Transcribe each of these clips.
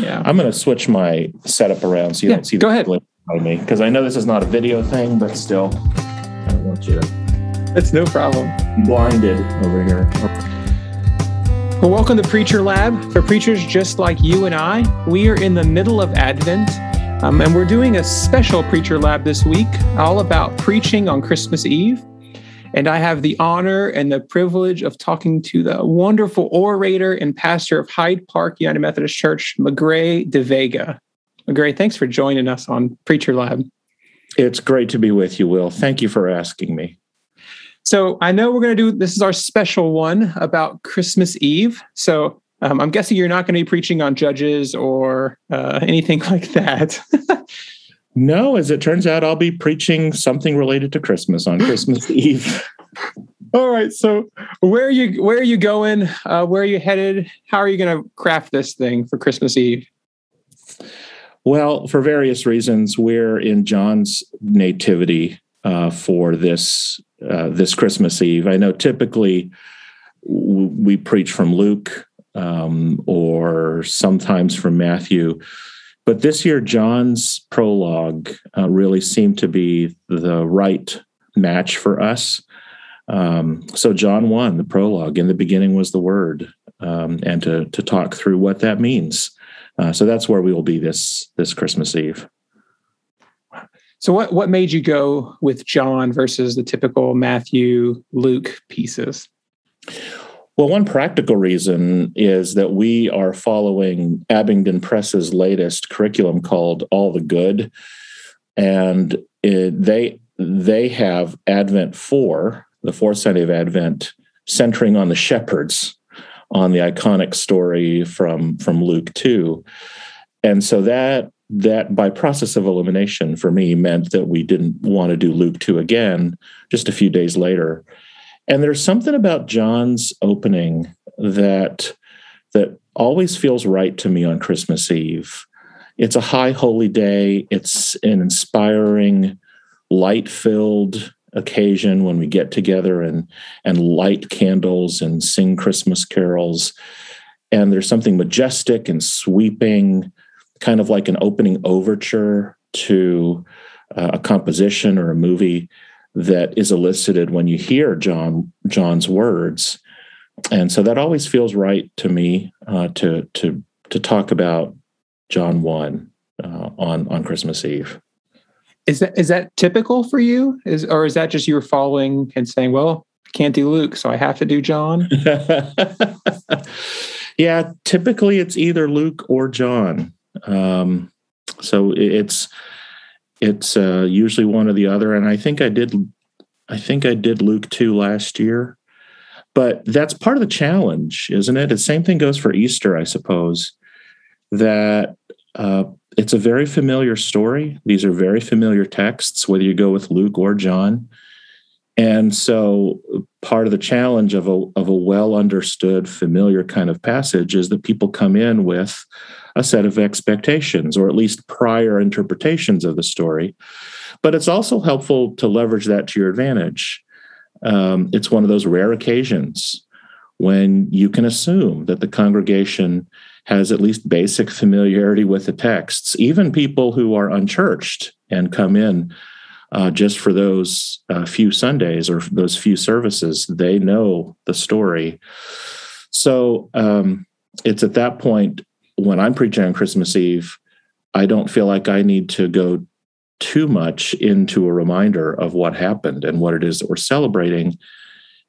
Yeah. I'm going to switch my setup around so you Yeah, don't see go the ahead. glare behind me because I know this is not a video thing, but still, I don't want you to That's no problem. blinded over here. Well, welcome to Preacher Lab. For preachers just like you and I, we are in the middle of Advent, um, and we're doing a special Preacher Lab this week, all about preaching on Christmas Eve. And I have the honor and the privilege of talking to the wonderful orator and pastor of Hyde Park United Methodist Church, Magrey De Vega. Magrey, thanks for joining us on Preacher Lab. It's great to be with you, Will. Thank you for asking me. So I know we're going to do this is our special one about Christmas Eve. So um, I'm guessing you're not going to be preaching on judges or uh, anything like that. No, as it turns out, I'll be preaching something related to Christmas on Christmas Eve. All right. So where are you? Where are you going? Uh, where are you headed? How are you going to craft this thing for Christmas Eve? Well, for various reasons, we're in John's nativity uh, for this uh, this Christmas Eve. I know typically we preach from Luke um, or sometimes from Matthew, but this year John's prologue uh, really seemed to be the right match for us. Um, so John one, the prologue. In the beginning was the Word, um, and to to talk through what that means. Uh, so that's where we will be this this Christmas Eve. So what what made you go with John versus the typical Matthew Luke pieces? Well, one practical reason is that we are following Abingdon Press's latest curriculum called All the Good, and it, they they have Advent four, the fourth Sunday of Advent, centering on the shepherds, on the iconic story from from Luke two, and so that that by process of elimination for me meant that we didn't want to do Luke two again just a few days later. And there's something about John's opening that that always feels right to me on Christmas Eve. It's a high holy day. It's an inspiring, light-filled occasion when we get together and and light candles and sing Christmas carols. And there's something majestic and sweeping, kind of like an opening overture to uh, a composition or a movie that is elicited when you hear John John's words, and so that always feels right to me uh, to to to talk about John one uh, on on Christmas Eve. Is that is that typical for you? Is or is that just you were following and saying, well, can't do Luke, so I have to do John? yeah, typically it's either Luke or John. Um, so it's it's uh, usually one or the other, and I think I did I think I did Luke two last year, but that's part of the challenge, isn't it? The same thing goes for Easter, I suppose. That uh, it's a very familiar story. These are very familiar texts, whether you go with Luke or John. And so part of the challenge of a, of a well understood, familiar kind of passage is that people come in with a set of expectations or at least prior interpretations of the story. But it's also helpful to leverage that to your advantage. Um, it's one of those rare occasions when you can assume that the congregation has at least basic familiarity with the texts, even people who are unchurched and come in uh, just for those uh, few Sundays or those few services, they know the story. So um, it's at that point when I'm preaching on Christmas Eve, I don't feel like I need to go too much into a reminder of what happened and what it is that we're celebrating,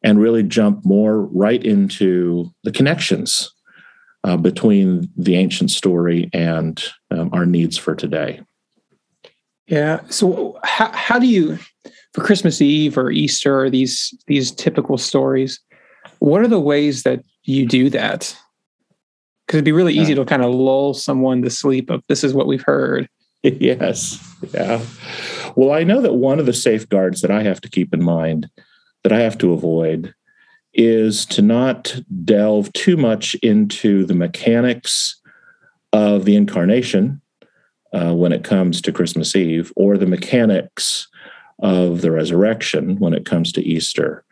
and really jump more right into the connections uh, between the ancient story and um, our needs for today. Yeah. So how how do you for Christmas Eve or Easter or these these typical stories, what are the ways that you do that? Because it'd be really easy to kind of lull someone to sleep of this is what we've heard. yes. Yeah. Well, I know that one of the safeguards that I have to keep in mind, that I have to avoid, is to not delve too much into the mechanics of the incarnation uh, when it comes to Christmas Eve or the mechanics of the resurrection when it comes to Easter.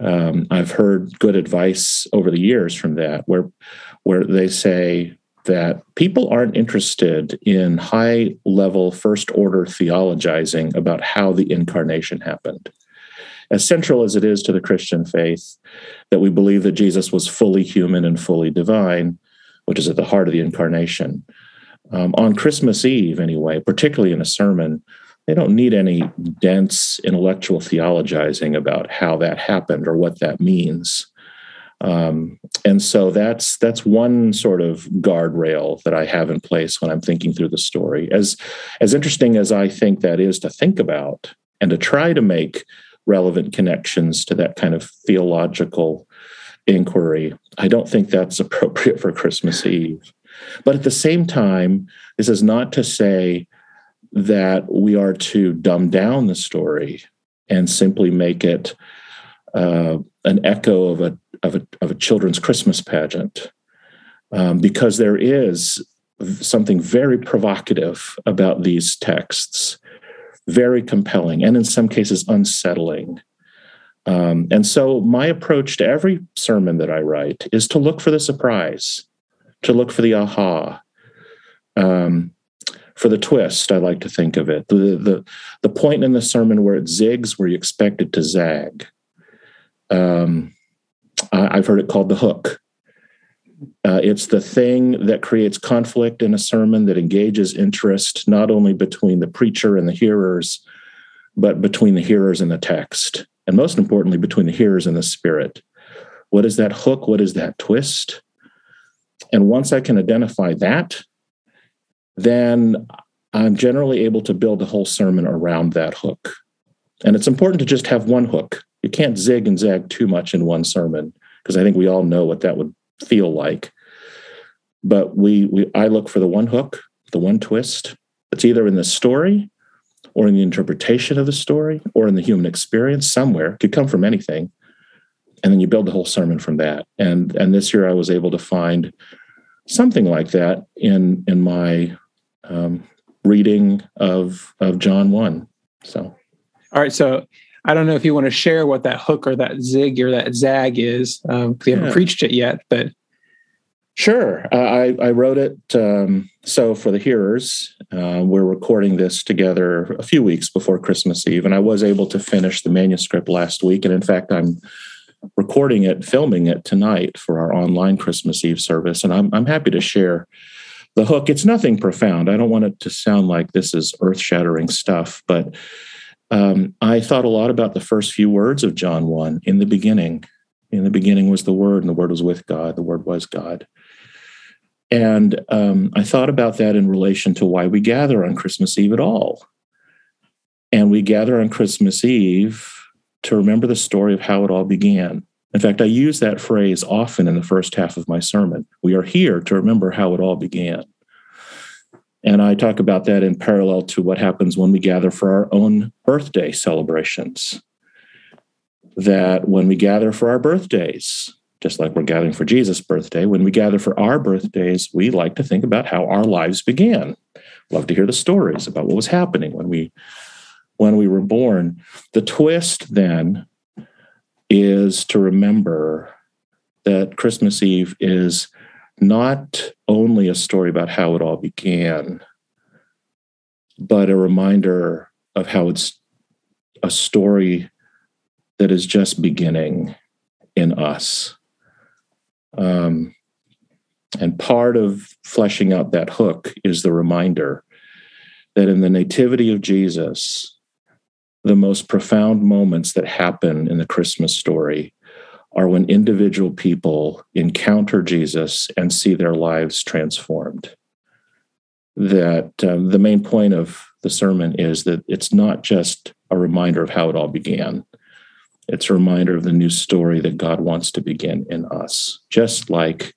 Um, I've heard good advice over the years from that, where where they say, that people aren't interested in high level first order theologizing about how the incarnation happened. As central as it is to the Christian faith that we believe that Jesus was fully human and fully divine, which is at the heart of the incarnation, um, on Christmas Eve, anyway, particularly in a sermon, they don't need any dense intellectual theologizing about how that happened or what that means. Um, and so that's that's one sort of guardrail that I have in place when I'm thinking through the story. As as interesting as I think that is to think about and to try to make relevant connections to that kind of theological inquiry, I don't think that's appropriate for Christmas Eve. But at the same time, this is not to say that we are to dumb down the story and simply make it uh, an echo of a, of a, of a children's Christmas pageant, um, because there is something very provocative about these texts, very compelling, and in some cases unsettling. Um, and so, my approach to every sermon that I write is to look for the surprise, to look for the aha, um, for the twist. I like to think of it the, the the point in the sermon where it zigs, where you expect it to zag. Um, I've heard it called the hook. Uh, it's the thing that creates conflict in a sermon that engages interest not only between the preacher and the hearers, but between the hearers and the text, and most importantly, between the hearers and the spirit. What is that hook? What is that twist? And once I can identify that, then I'm generally able to build a whole sermon around that hook. And it's important to just have one hook. You can't zig and zag too much in one sermon because I think we all know what that would feel like. But we, we I look for the one hook, the one twist. It's either in the story or in the interpretation of the story or in the human experience somewhere. It could come from anything. And then you build the whole sermon from that. And and this year I was able to find something like that in in my um, reading of of John one. So, all right. So I don't know if you want to share what that hook or that zig or that zag is um, you haven't preached it yet, but. Sure. Uh, I, I wrote it. Um, so, for the hearers, uh, we're recording this together a few weeks before Christmas Eve, and I was able to finish the manuscript last week. And in fact, I'm recording it, filming it tonight for our online Christmas Eve service. And I'm, I'm happy to share the hook. It's nothing profound. I don't want it to sound like this is earth shattering stuff, but um, I thought a lot about the first few words of John 1 in the beginning. In the beginning was the Word, and the Word was with God. The Word was God. And um, I thought about that in relation to why we gather on Christmas Eve at all. And we gather on Christmas Eve to remember the story of how it all began. In fact, I use that phrase often in the first half of my sermon. We are here to remember how it all began. And I talk about that in parallel to what happens when we gather for our own birthday celebrations. That when we gather for our birthdays, just like we're gathering for Jesus' birthday, when we gather for our birthdays, we like to think about how our lives began. Love to hear the stories about what was happening when we when we were born. The twist then is to remember that Christmas Eve is not only a story about how it all began, but a reminder of how it's a story that is just beginning in us. Um, and part of fleshing out that hook is the reminder that in the nativity of Jesus, the most profound moments that happen in the Christmas story are when individual people encounter Jesus and see their lives transformed. That um, the main point of the sermon is that it's not just a reminder of how it all began, it's a reminder of the new story that God wants to begin in us. Just like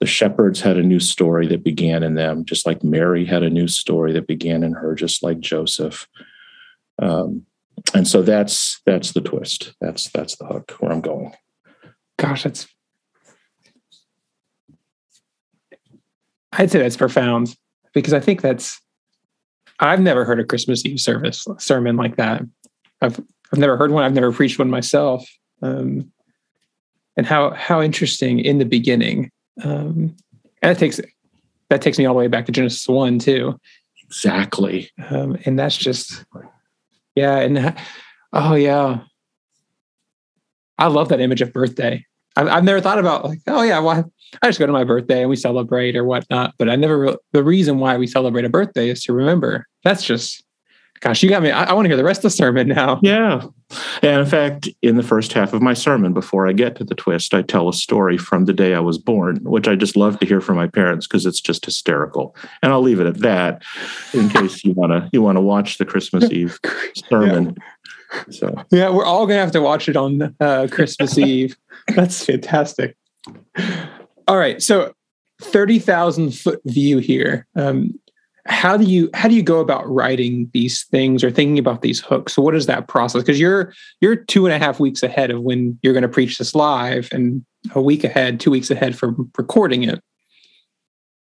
the shepherds had a new story that began in them, just like Mary had a new story that began in her, just like Joseph. Um, and so that's that's the twist. That's that's the hook where I'm going. Gosh, that's I'd say that's profound because I think that's I've never heard a Christmas Eve service sermon like that. I've I've never heard one. I've never preached one myself. Um, and how how interesting in the beginning. Um, and it takes that takes me all the way back to Genesis one too. Exactly. Um, and that's just, yeah. And oh yeah, I love that image of birthday. I've, I've never thought about like, oh yeah, well, I just go to my birthday and we celebrate or whatnot. But I never, re- the reason why we celebrate a birthday is to remember. That's just, gosh, you got me. I, I want to hear the rest of the sermon now. Yeah. And in fact, in the first half of my sermon, before I get to the twist, I tell a story from the day I was born, which I just love to hear from my parents because it's just hysterical. And I'll leave it at that in case you wanna you wanna watch the Christmas Eve sermon. Yeah. So yeah, we're all gonna have to watch it on uh, Christmas Eve. That's fantastic. All right, so thirty thousand foot view here. Um, how do you how do you go about writing these things or thinking about these hooks? So what is that process? Because you're you're two and a half weeks ahead of when you're going to preach this live and a week ahead two weeks ahead for recording it.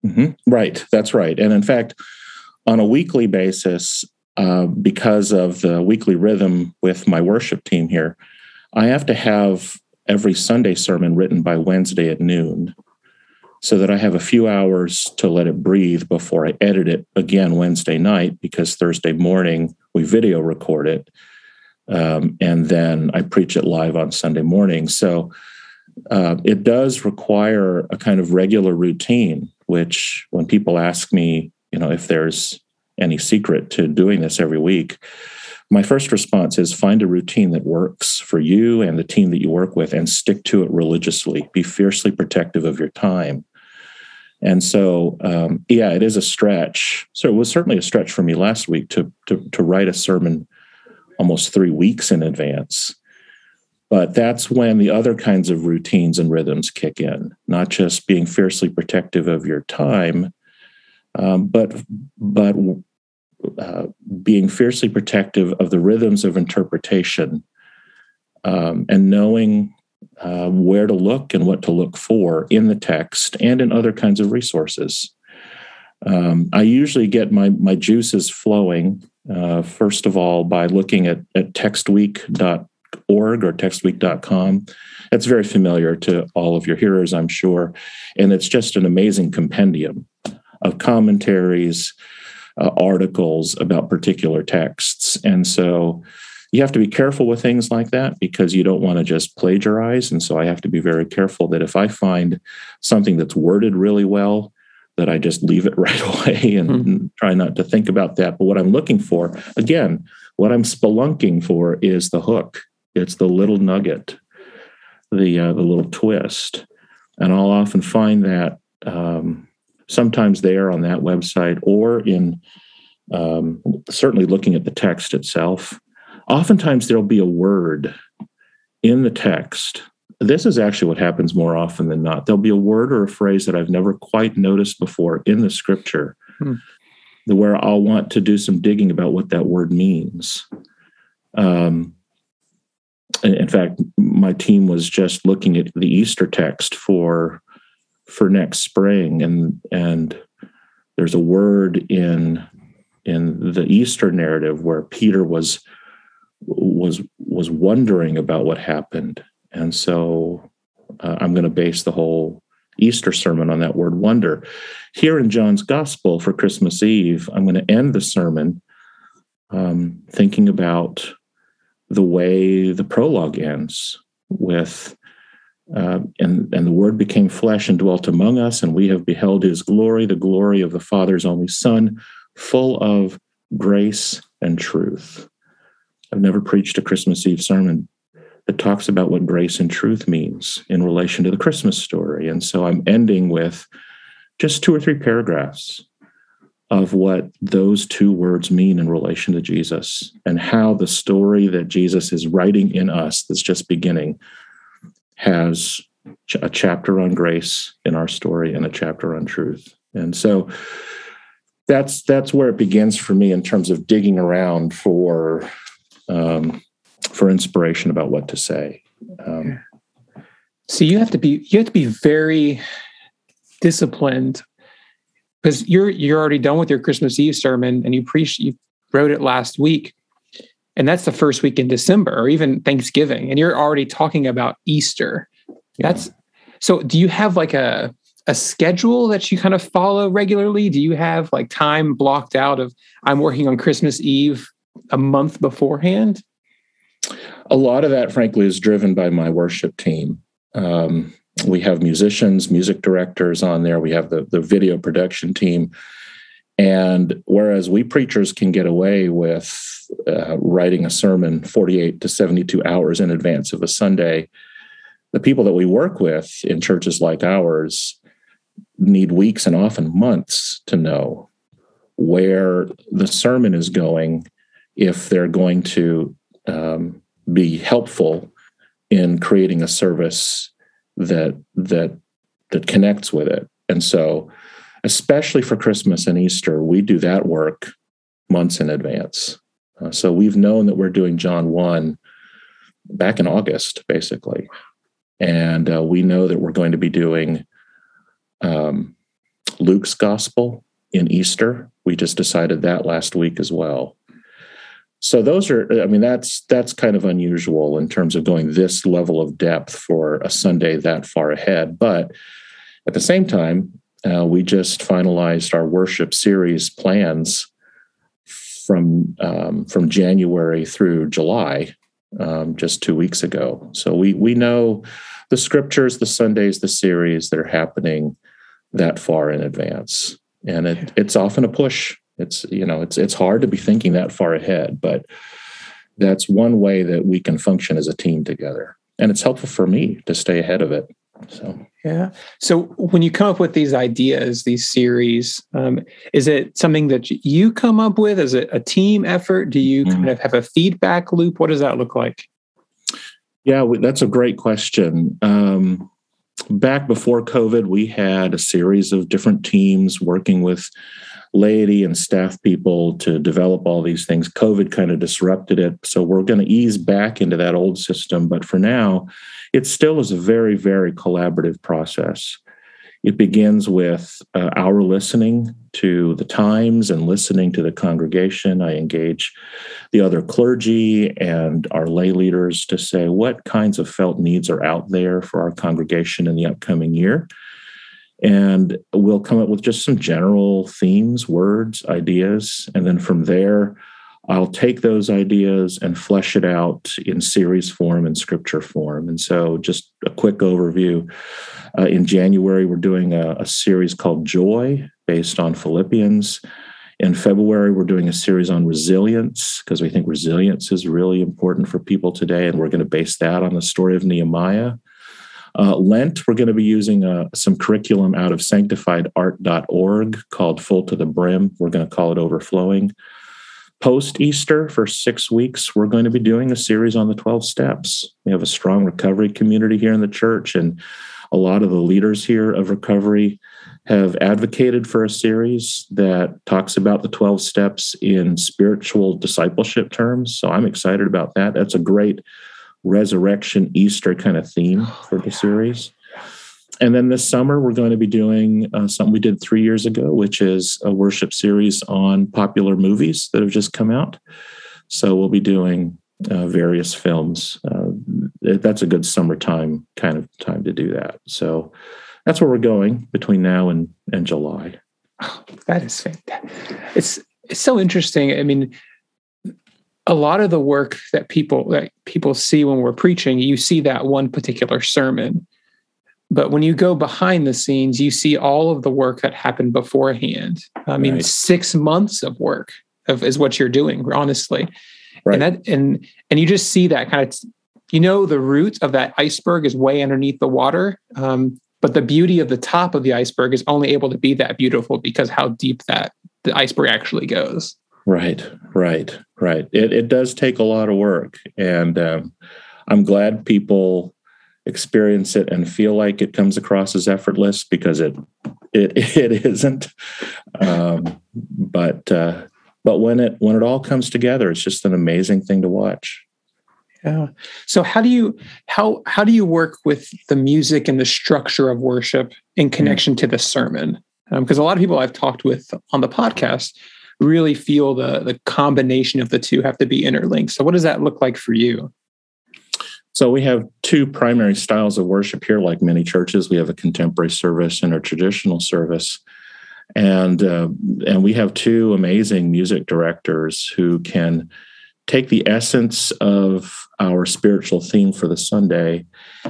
Mm-hmm. right. That's right. And in fact on a weekly basis uh, because of the weekly rhythm with my worship team here i have to have every sunday sermon written by wednesday at noon so that I have a few hours to let it breathe before I edit it again Wednesday night because Thursday morning we video record it. Um, and then I preach it live on Sunday morning. So uh, it does require a kind of regular routine, which when people ask me, you know, if there's any secret to doing this every week, my first response is find a routine that works for you and the team that you work with and stick to it religiously. Be fiercely protective of your time. And so, um, yeah, it is a stretch. So it was certainly a stretch for me last week to, to, to write a sermon almost three weeks in advance. But that's when the other kinds of routines and rhythms kick in, not just being fiercely protective of your time, um, but but uh, being fiercely protective of the rhythms of interpretation um, and knowing uh, where to look and what to look for in the text and in other kinds of resources. Um, I usually get my my juices flowing uh, first of all by looking at, at textweek.org or textweek.com. That's very familiar to all of your hearers, I'm sure, and it's just an amazing compendium of commentaries, uh, articles about particular texts, and so you have to be careful with things like that because you don't want to just plagiarize. And so I have to be very careful that if I find something that's worded really well, that I just leave it right away and mm-hmm. try not to think about that. But what I'm looking for, again, what I'm spelunking for is the hook. It's the little nugget, the uh, the little twist, and I'll often find that um, sometimes there on that website or in um, certainly looking at the text itself oftentimes there'll be a word in the text. This is actually what happens more often than not. There'll be a word or a phrase that I've never quite noticed before in the scripture, hmm. where I'll want to do some digging about what that word means. Um, in fact, my team was just looking at the Easter text for for next spring, and and there's a word in in the Easter narrative where Peter was was was wondering about what happened, and so uh, I'm going to base the whole Easter sermon on that word wonder. Here in John's Gospel for Christmas Eve, I'm going to end the sermon um, thinking about the way the prologue ends with. Uh, and and the word became flesh and dwelt among us, and we have beheld his glory, the glory of the Father's only Son, full of grace and truth. I've never preached a Christmas Eve sermon that talks about what grace and truth means in relation to the Christmas story. And so I'm ending with just two or three paragraphs of what those two words mean in relation to Jesus and how the story that Jesus is writing in us that's just beginning has a chapter on grace in our story and a chapter on truth. And so that's that's where it begins for me in terms of digging around for um, for inspiration about what to say. Um, so you have to be you have to be very disciplined because you're you're already done with your Christmas Eve sermon and you preached you wrote it last week and that's the first week in December or even Thanksgiving and you're already talking about Easter. That's so do you have like a a schedule that you kind of follow regularly? Do you have like time blocked out of I'm working on Christmas Eve a month beforehand? A lot of that, frankly, is driven by my worship team. Um, we have musicians, music directors on there. We have the, the video production team. And whereas we preachers can get away with uh, writing a sermon 48 to 72 hours in advance of a Sunday, the people that we work with in churches like ours need weeks and often months to know where the sermon is going if they're going to um, be helpful in creating a service that that that connects with it and so especially for Christmas and Easter, we do that work months in advance. Uh, so we've known that we're doing John 1 back in August, basically. And uh, we know that we're going to be doing um, Luke's gospel in Easter. We just decided that last week as well. So those are, I mean, that's that's kind of unusual in terms of going this level of depth for a Sunday that far ahead. But at the same time, uh, we just finalized our worship series plans from um, from January through July, um, just two weeks ago. So we we know the scriptures, the Sundays, the series that are happening that far in advance, and it, it's often a push. It's you know it's it's hard to be thinking that far ahead, but that's one way that we can function as a team together, and it's helpful for me to stay ahead of it. So yeah. So when you come up with these ideas, these series, um, is it something that you come up with? Is it a team effort? Do you mm-hmm. kind of have a feedback loop? What does that look like? Yeah, that's a great question. Um, back before COVID, we had a series of different teams working with laity and staff people to develop all these things. COVID kind of disrupted it. So we're going to ease back into that old system. But for now, it still is a very, very collaborative process. It begins with uh, our listening to the times and listening to the congregation. I engage the other clergy and our lay leaders to say what kinds of felt needs are out there for our congregation in the upcoming year. And we'll come up with just some general themes, words, ideas. And then from there, I'll take those ideas and flesh it out in series form and scripture form. And so, just a quick overview. Uh, in January, we're doing a, a, series called Joy based on Philippians. In February, we're doing a series on resilience because we think resilience is really important for people today. And we're going to base that on the story of Nehemiah. Uh, Lent, we're going to be using uh, some curriculum out of sanctifiedart.org called Full to the Brim. We're going to call it Overflowing post Easter for six weeks, we're going to be doing a series on the 12 steps. We have a strong recovery community here in the church, and a lot of the leaders here of recovery have advocated for a series that talks about the 12 steps in spiritual discipleship terms. So I'm excited about that. That's a great resurrection Easter kind of theme for the series. And then this summer we're going to be doing uh, something we did three years ago which is a worship series on popular movies that have just come out. So we'll be doing uh, various films. Uh, that's a good summertime kind of time to do that. So that's where we're going between now and, and july. Oh, that is fantastic. It's it's so interesting. I mean a lot of the work that people that people see when we're preaching you see that one particular sermon but when you go behind the scenes, you see all of the work that happened beforehand. I mean, right. six months of work of, is what you're doing, honestly. Right. And that and and you just see that kind of you know the root of that iceberg is way underneath the water. Um, but the beauty of the top of the iceberg is only able to be that beautiful because how deep that the iceberg actually goes. Right, right, right. It it does take a lot of work, and um, I'm glad people experience it and feel like it comes across as effortless because it it it isn't. Um, but uh, but when it when it all comes together, it's just an amazing thing to watch. Yeah. So how do you how how do you work with the music and the structure of worship in hmm. connection mm to the sermon? Because um, a lot of people I've talked with on the podcast really feel the the combination of the two have to be interlinked. So what does that look like for you? So we have two primary styles of worship here, like many churches. We have a contemporary service and a traditional service, and uh, and we have two amazing music directors who can take the essence of our spiritual theme for the Sunday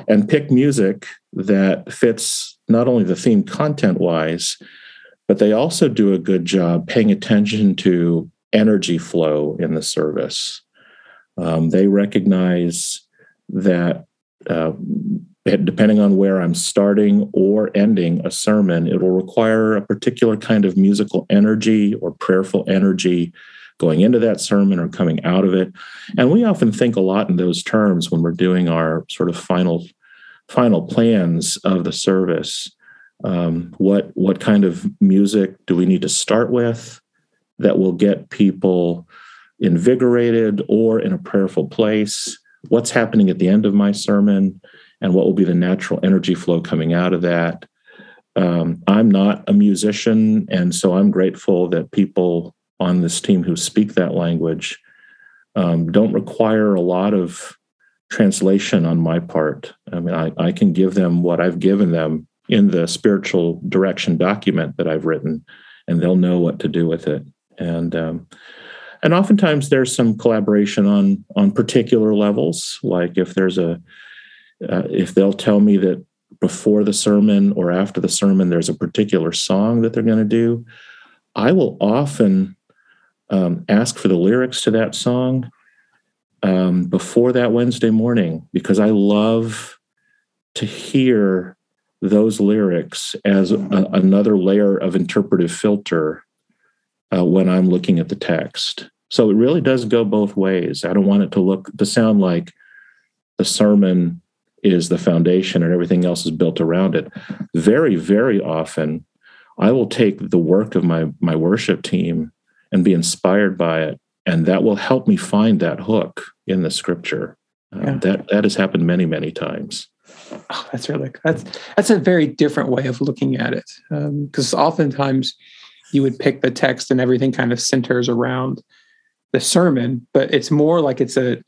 and pick music that fits not only the theme content wise, but they also do a good job paying attention to energy flow in the service. Um, they recognize that uh, depending on where I'm starting or ending a sermon, it will require a particular kind of musical energy or prayerful energy going into that sermon or coming out of it. And we often think a lot in those terms when we're doing our sort of final final plans of the service. Um, what what kind of music do we need to start with that will get people invigorated or in a prayerful place? What's happening at the end of my sermon, and what will be the natural energy flow coming out of that? Um, I'm not a musician, and so I'm grateful that people on this team who speak that language um, don't require a lot of translation on my part. I mean, I, I can give them what I've given them in the spiritual direction document that I've written, and they'll know what to do with it. And um, and oftentimes there's some collaboration on on particular levels, like if there's a uh, if they'll tell me that before the sermon or after the sermon there's a particular song that they're going to do, I will often um, ask for the lyrics to that song um, before that Wednesday morning because I love to hear those lyrics as a, another layer of interpretive filter uh, when I'm looking at the text. So it really does go both ways. I don't want it to look to sound like the sermon is the foundation and everything else is built around it. Very, very often, I will take the work of my my worship team and be inspired by it and that will help me find that hook in the scripture um, yeah. that that has happened many many times oh, that's really that's that's a very different way of looking at it because um, oftentimes you would pick the text and everything kind of centers around the sermon but it's more like it's a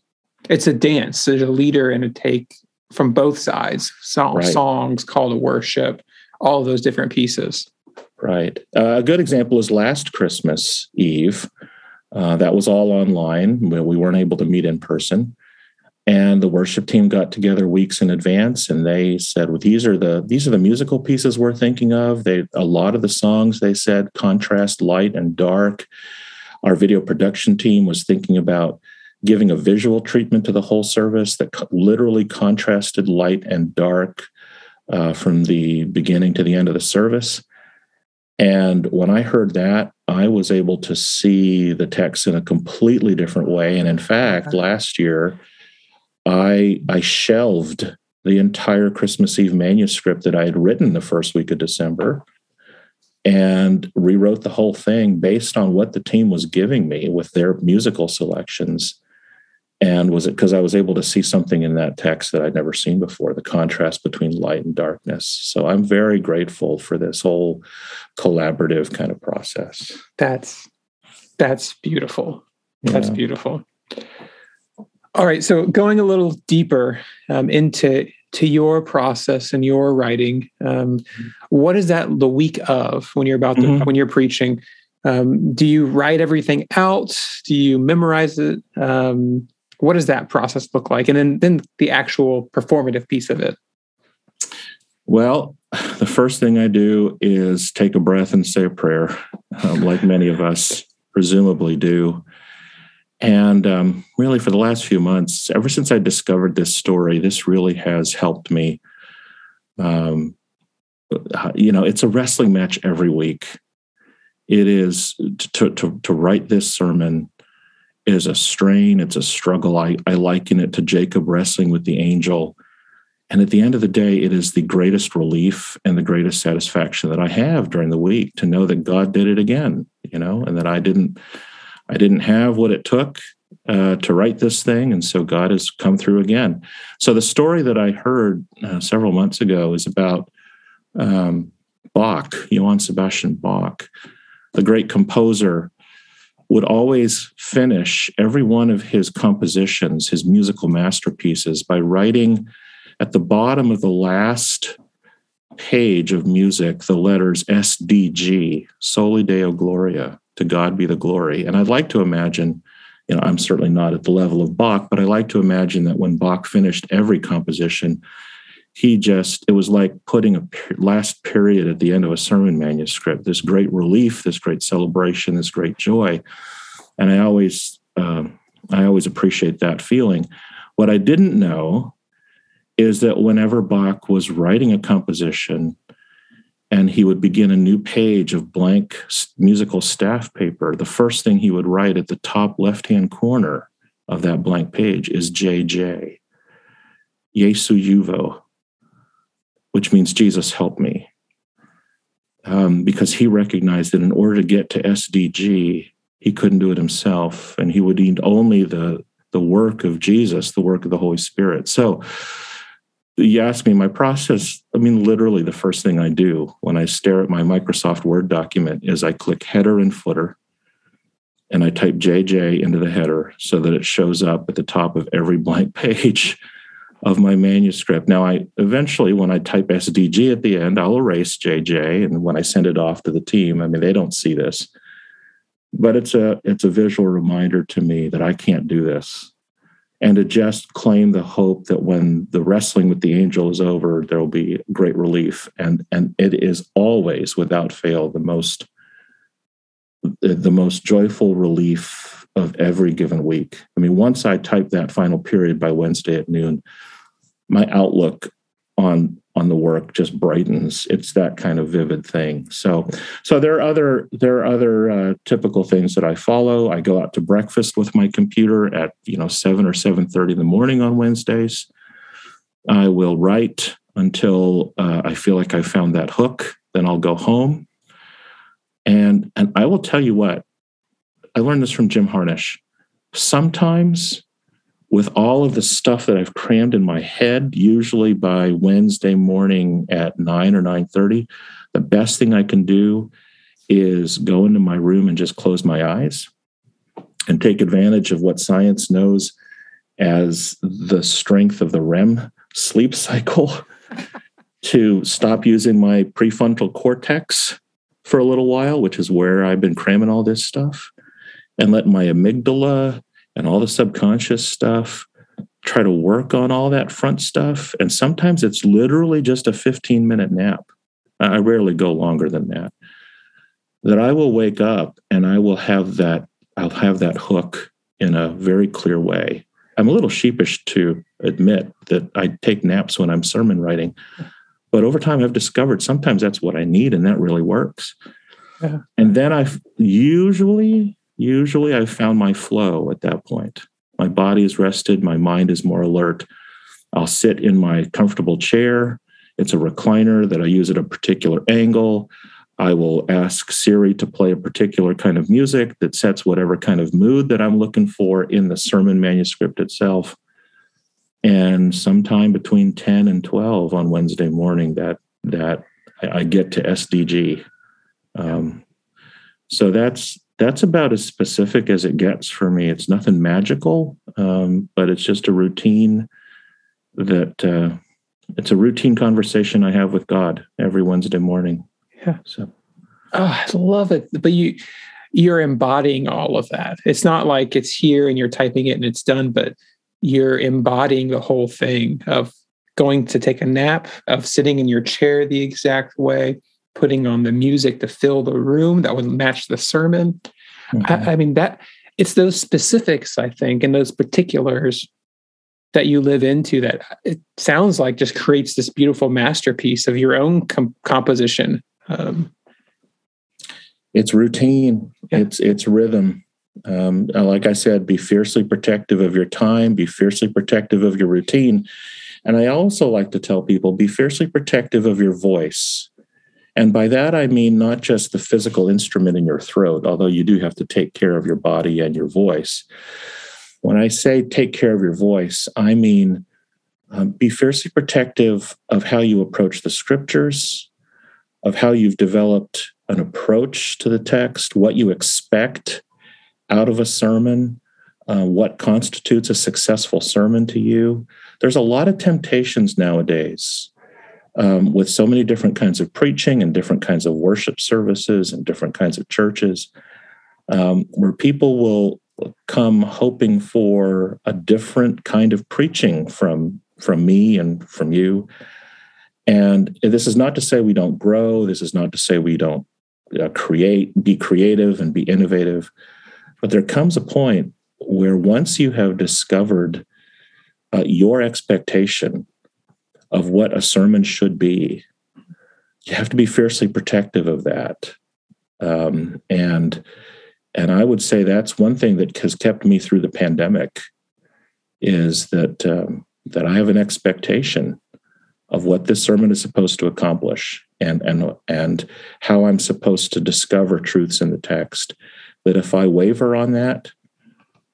it's a dance there's a leader and a take from both sides song, right. songs call to worship all those different pieces Right. Uh, a good example is last Christmas Eve. Uh, that was all online. We weren't able to meet in person. And the worship team got together weeks in advance, and they said, "Well, these are the these are the musical pieces we're thinking of." They a lot of the songs they said contrast light and dark. Our video production team was thinking about giving a visual treatment to the whole service that co- literally contrasted light and dark uh, from the beginning to the end of the service. And when I heard that, I was able to see the text in a completely different way. And in fact, last year, I I shelved the entire Christmas Eve manuscript that I had written the first week of December and rewrote the whole thing based on what the team was giving me with their musical selections and was it because I was able to see something in that text that I'd never seen before the contrast between light and darkness. So I'm very grateful for this whole collaborative kind of process. That's that's beautiful. That's yeah. beautiful. All right, so going a little deeper um, into to your process and your writing, um, what is that the week of when you're about mm-hmm. when you're preaching? Um, do you write everything out? Do you memorize it? Um, what does that process look like and then then the actual performative piece of it well the first thing i do is take a breath and say a prayer um, like many of us presumably do and um, really for the last few months ever since i discovered this story this really has helped me um, you know it's a wrestling match every week it is to, to, to write this sermon is a strain, it's a struggle. I, I liken it to Jacob wrestling with the angel. And at the end of the day, it is the greatest relief and the greatest satisfaction that I have during the week to know that God did it again, you know, and that I didn't I didn't have what it took uh, to write this thing, and so God has come through again. So the story that I heard uh, several months ago is about um, Bach, Johann Sebastian Bach, the great composer would always finish every one of his compositions, his musical masterpieces, by writing at the bottom of the last page of music the letters SDG, Soli Deo Gloria, to God be the glory. And I'd like to imagine, you know, I'm certainly not at the level of Bach, but I like to imagine that when Bach finished every composition, he just, it was like putting a last period at the end of a sermon manuscript, this great relief, this great celebration, this great joy. And I always, um, I always appreciate that feeling. What I didn't know is that whenever Bach was writing a composition and he would begin a new page of blank musical staff paper, the first thing he would write at the top left hand corner of that blank page is JJ, Jesu Juva, which means Jesus help me. Um, because he recognized that in order to get to SDG, he couldn't do it himself, and he would need only the the work of Jesus, the work of the Holy Spirit. So, you ask me my process. I mean, literally, the first thing I do when I stare at my Microsoft Word document is I click header and footer, and I type JJ into the header so that it shows up at the top of every blank page of my manuscript. Now, I eventually, when I type SDG at the end, I'll erase JJ, and when I send it off to the team, I mean, they don't see this, but it's a it's a visual reminder to me that I can't do this, and to just claim the hope that when the wrestling with the angel is over, there will be great relief, and and it is always, without fail, the most the most joyful relief of every given week. I mean, once I type that final period by Wednesday at noon, my outlook on on the work just brightens. It's that kind of vivid thing. So so there are other there are other uh, typical things that i follow. I go out to breakfast with my computer at you know 7 or 7.30 in the morning on wednesdays. I will write until uh, i feel like i found that hook. Then i'll go home. And and i will tell you what i learned this from jim harnish. Sometimes with all of the stuff that I've crammed in my head, usually by Wednesday morning at 9 or 9:30, the best thing I can do is go into my room and just close my eyes and take advantage of what science knows as the strength of the REM sleep cycle to stop using my prefrontal cortex for a little while, which is where I've been cramming all this stuff, and let my amygdala and all the subconscious stuff try to work on all that front stuff. And sometimes it's literally just a 15 minute nap. I rarely go longer than that. That i will wake up and i will have that i'll have that hook in a very clear way. I'm a little sheepish to admit that i take naps when i'm sermon writing but over time i've discovered sometimes that's what i need and that really works. Yeah. and then i usually usually I've found my flow at that point. My body is rested, my mind is more alert. I'll sit in my comfortable chair. It's a recliner that I use at a particular angle. I will ask Siri to play a particular kind of music that sets whatever kind of mood that I'm looking for in the sermon manuscript itself. And sometime between 10 and 12 on Wednesday morning, that that I get to SDG. Um, so that's that's about as specific as it gets for me. It's nothing magical, um, but it's just a routine that uh, it's a routine conversation I have with God every Wednesday morning. Yeah. So, oh, I love it. But you you're embodying all of that. It's not like it's here and you're typing it and it's done, but you're embodying the whole thing of going to take a nap, of sitting in your chair the exact way, putting on the music to fill the room that would match the sermon. Mm-hmm. I, I mean, that it's those specifics, I think, and those particulars that you live into that it sounds like just creates this beautiful masterpiece of your own com- composition. Um, it's routine. Yeah. It's it's rhythm. Um, like I said, be fiercely protective of your time. Be fiercely protective of your routine. And I also like to tell people be fiercely protective of your voice. And by that, I mean not just the physical instrument in your throat, although you do have to take care of your body and your voice. When I say take care of your voice, I mean um, be fiercely protective of how you approach the scriptures, of how you've developed an approach to the text, what you expect out of a sermon, uh, what constitutes a successful sermon to you. There's a lot of temptations nowadays um, with so many different kinds of preaching and different kinds of worship services and different kinds of churches, um, where people will come hoping for a different kind of preaching from from me and from you. And this is not to say we don't grow. This is not to say we don't uh, create, be creative, and be innovative. But there comes a point where once you have discovered uh, your expectation of what a sermon should be, you have to be fiercely protective of that. Um, and and I would say that's one thing that has kept me through the pandemic is that um, that I have an expectation of what this sermon is supposed to accomplish and and and how I'm supposed to discover truths in the text. That if I waver on that,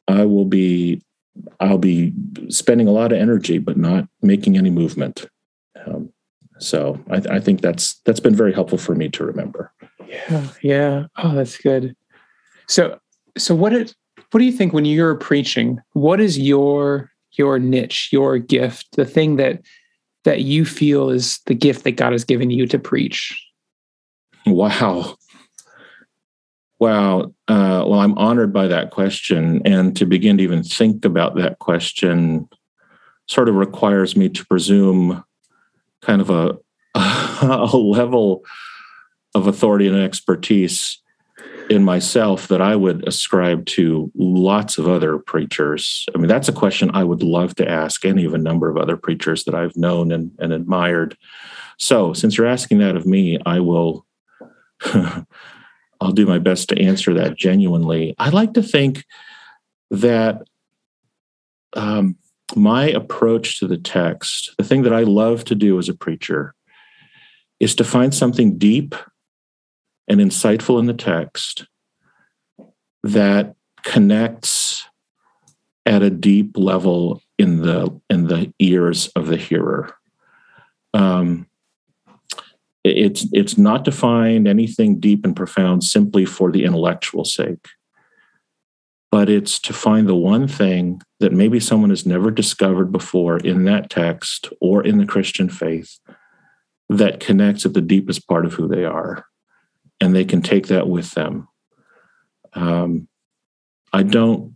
I will be I'll be spending a lot of energy, but not making any movement. Um, so I, I, think that's that's been very helpful for me to remember. Yeah, yeah. Oh, that's good. So, so what it, what do you think when you're preaching? What is your your niche, your gift, the thing that that you feel is the gift that God has given you to preach? Wow. Wow. Uh, well, I'm honored by that question. And to begin to even think about that question sort of requires me to presume kind of a, a level of authority and expertise in myself that I would ascribe to lots of other preachers. I mean, that's a question I would love to ask any of a number of other preachers that I've known and, and admired. So, since you're asking that of me, I will I'll do my best to answer that genuinely. I like to think that um, my approach to the text, the thing that I love to do as a preacher, is to find something deep and insightful in the text that connects at a deep level in the in the ears of the hearer. Um, it's it's not to find anything deep and profound simply for the intellectual sake, but it's to find the one thing that maybe someone has never discovered before in that text or in the Christian faith that connects at the deepest part of who they are, and they can take that with them. Um, I don't.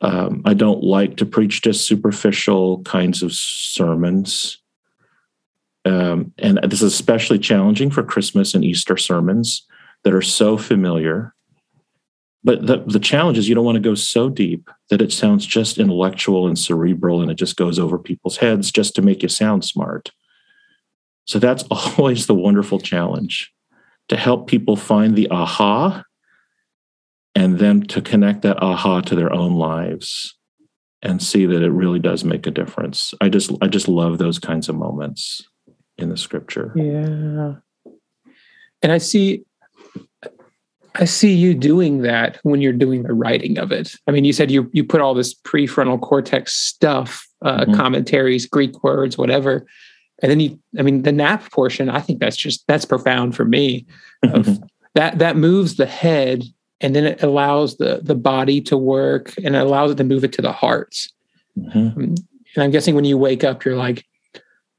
Um, I don't like to preach just superficial kinds of sermons. Um, and this is especially challenging for Christmas and Easter sermons that are so familiar. But the, the challenge is you don't want to go so deep that it sounds just intellectual and cerebral and it just goes over people's heads just to make you sound smart. So that's always the wonderful challenge to help people find the aha and then to connect that aha to their own lives and see that it really does make a difference. I just I just love those kinds of moments in the scripture. Yeah. And I see I see you doing that when you're doing the writing of it. I mean, you said you you put all this prefrontal cortex stuff, uh, mm-hmm. commentaries, Greek words, whatever, and then you. I mean, the nap portion. I think that's just that's profound for me. Of, that that moves the head, and then it allows the the body to work, and it allows it to move it to the hearts. Mm-hmm. Um, and I'm guessing when you wake up, you're like,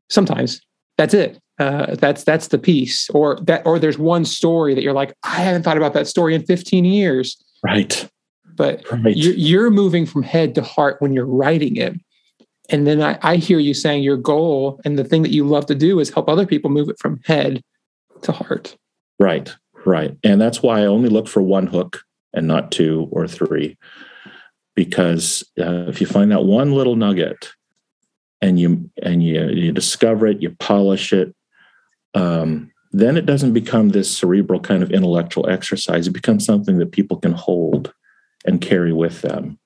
sometimes that's it. Uh, that's that's the piece, or that, or there's one story that you're like, I haven't thought about that story in 15 years. Right. But right. You're, you're moving from head to heart when you're writing it, and then I, I hear you saying your goal and the thing that you love to do is help other people move it from head to heart. Right. Right. And that's why I only look for one hook and not two or three, because uh, if you find that one little nugget and you and you you discover it, you polish it, um, then it doesn't become this cerebral kind of intellectual exercise. It becomes something that people can hold and carry with them,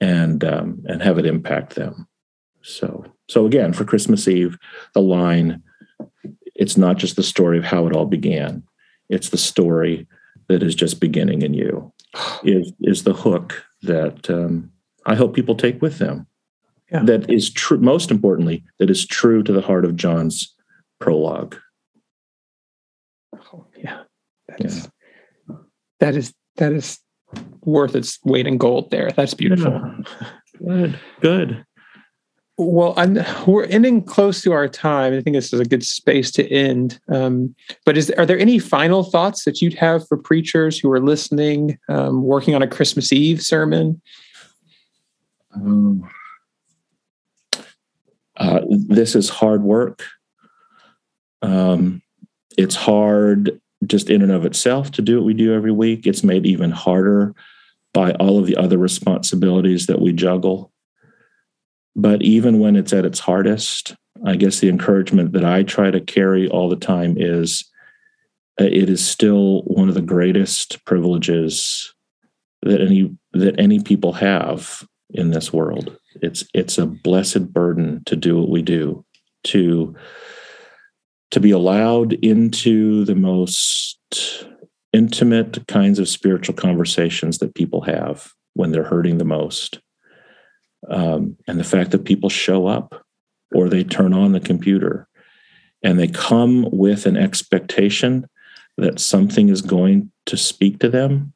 and um, and have it impact them. So so again, for Christmas Eve, the line, it's not just the story of how it all began; it's the story that is just beginning in you. Is is the hook that um, I hope people take with them yeah. that is true most importantly that is true to the heart of john's prologue oh, yeah that is yeah. that is that is worth its weight in gold there. That's beautiful. Yeah. Good, good. Well, I'm, we're ending close to our time. I think this is a good space to end. Um, but is are there any final thoughts that you'd have for preachers who are listening, um, working on a Christmas Eve sermon? Um, uh, this is hard work. Um, it's hard just in and of itself to do what we do every week. It's made even harder by all of the other responsibilities that we juggle. But even when it's at its hardest, I guess the encouragement that I try to carry all the time is uh, it is still one of the greatest privileges that any that any people have in this world. It's it's a blessed burden to do what we do, to to be allowed into the most intimate kinds of spiritual conversations that people have when they're hurting the most. Um, and the fact that people show up or they turn on the computer and they come with an expectation that something is going to speak to them,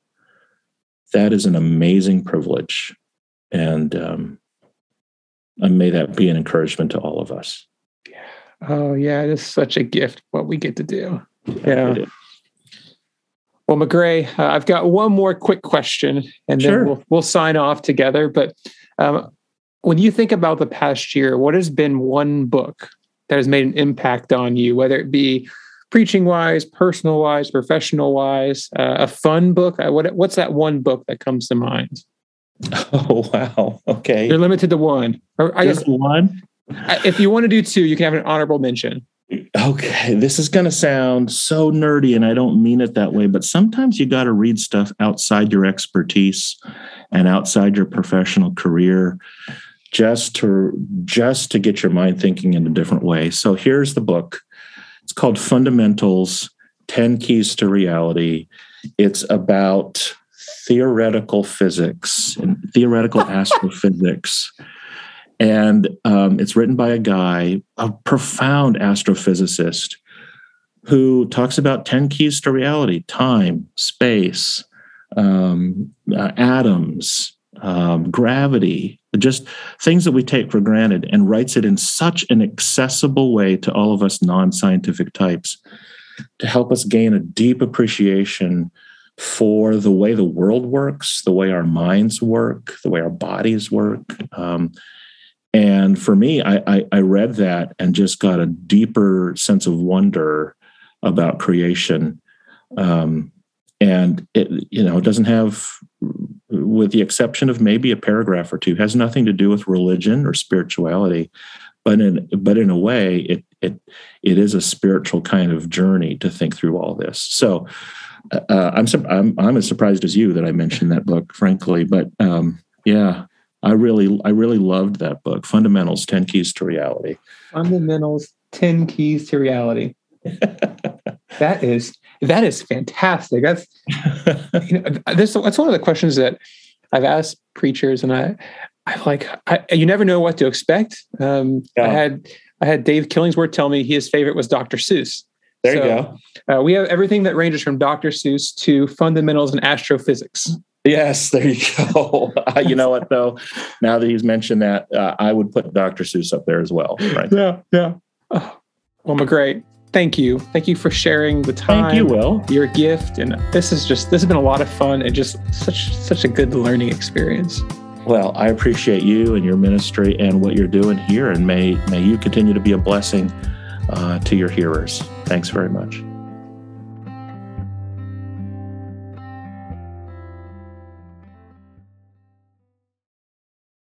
that is an amazing privilege. And, um, and may that be an encouragement to all of us. Oh yeah, it is such a gift what we get to do. Yeah. Well, Magrey, uh, I've got one more quick question, and then we'll, we'll sign off together. But um, when you think about the past year, what has been one book that has made an impact on you, whether it be preaching wise, personal wise, professional wise, uh, a fun book? Uh, what, what's that one book that comes to mind? Oh wow! Okay, you're limited to one. Or I Just guess one. If you want to do two, you can have an honorable mention. Okay, this is going to sound so nerdy, and I don't mean it that way, but sometimes you got to read stuff outside your expertise and outside your professional career just to just to get your mind thinking in a different way. So here's the book. It's called Fundamentals: 10 Keys to Reality. It's about theoretical physics and theoretical astrophysics. And um, it's written by a guy, a profound astrophysicist, who talks about 10 keys to reality time, space, um, uh, atoms, um, gravity, just things that we take for granted, and writes it in such an accessible way to all of us non scientific types to help us gain a deep appreciation for the way the world works, the way our minds work, the way our bodies work. Um, and for me, I, I, I read that and just got a deeper sense of wonder about creation. Um, and it, you know, it doesn't have, with the exception of maybe a paragraph or two, has nothing to do with religion or spirituality, but in but in a way, it it it is a spiritual kind of journey to think through all this. So. Uh, I'm, I'm I'm as surprised as you that I mentioned that book, frankly. But um, yeah, I really, I really loved that book, Fundamentals: Ten Keys to Reality. Fundamentals: Ten Keys to Reality. that is that is fantastic. That's you know, this. That's one of the questions that I've asked preachers, and I, I like. I, you never know what to expect. Um, yeah. I had I had Dave Killingsworth tell me his favorite was Dr. Seuss. There so, you go. Uh, we have everything that ranges from Dr. Seuss to fundamentals in astrophysics. Yes, there you go. you know what though? Now that he's mentioned that, uh, I would put Dr. Seuss up there as well. Right? Yeah, yeah. Oh, well, Magrey, thank you, thank you for sharing the time. Thank you, Will. Your gift, and this is just this has been a lot of fun and just such such a good learning experience. Well, I appreciate you and your ministry and what you're doing here, and may may you continue to be a blessing uh, to your hearers. Thanks very much.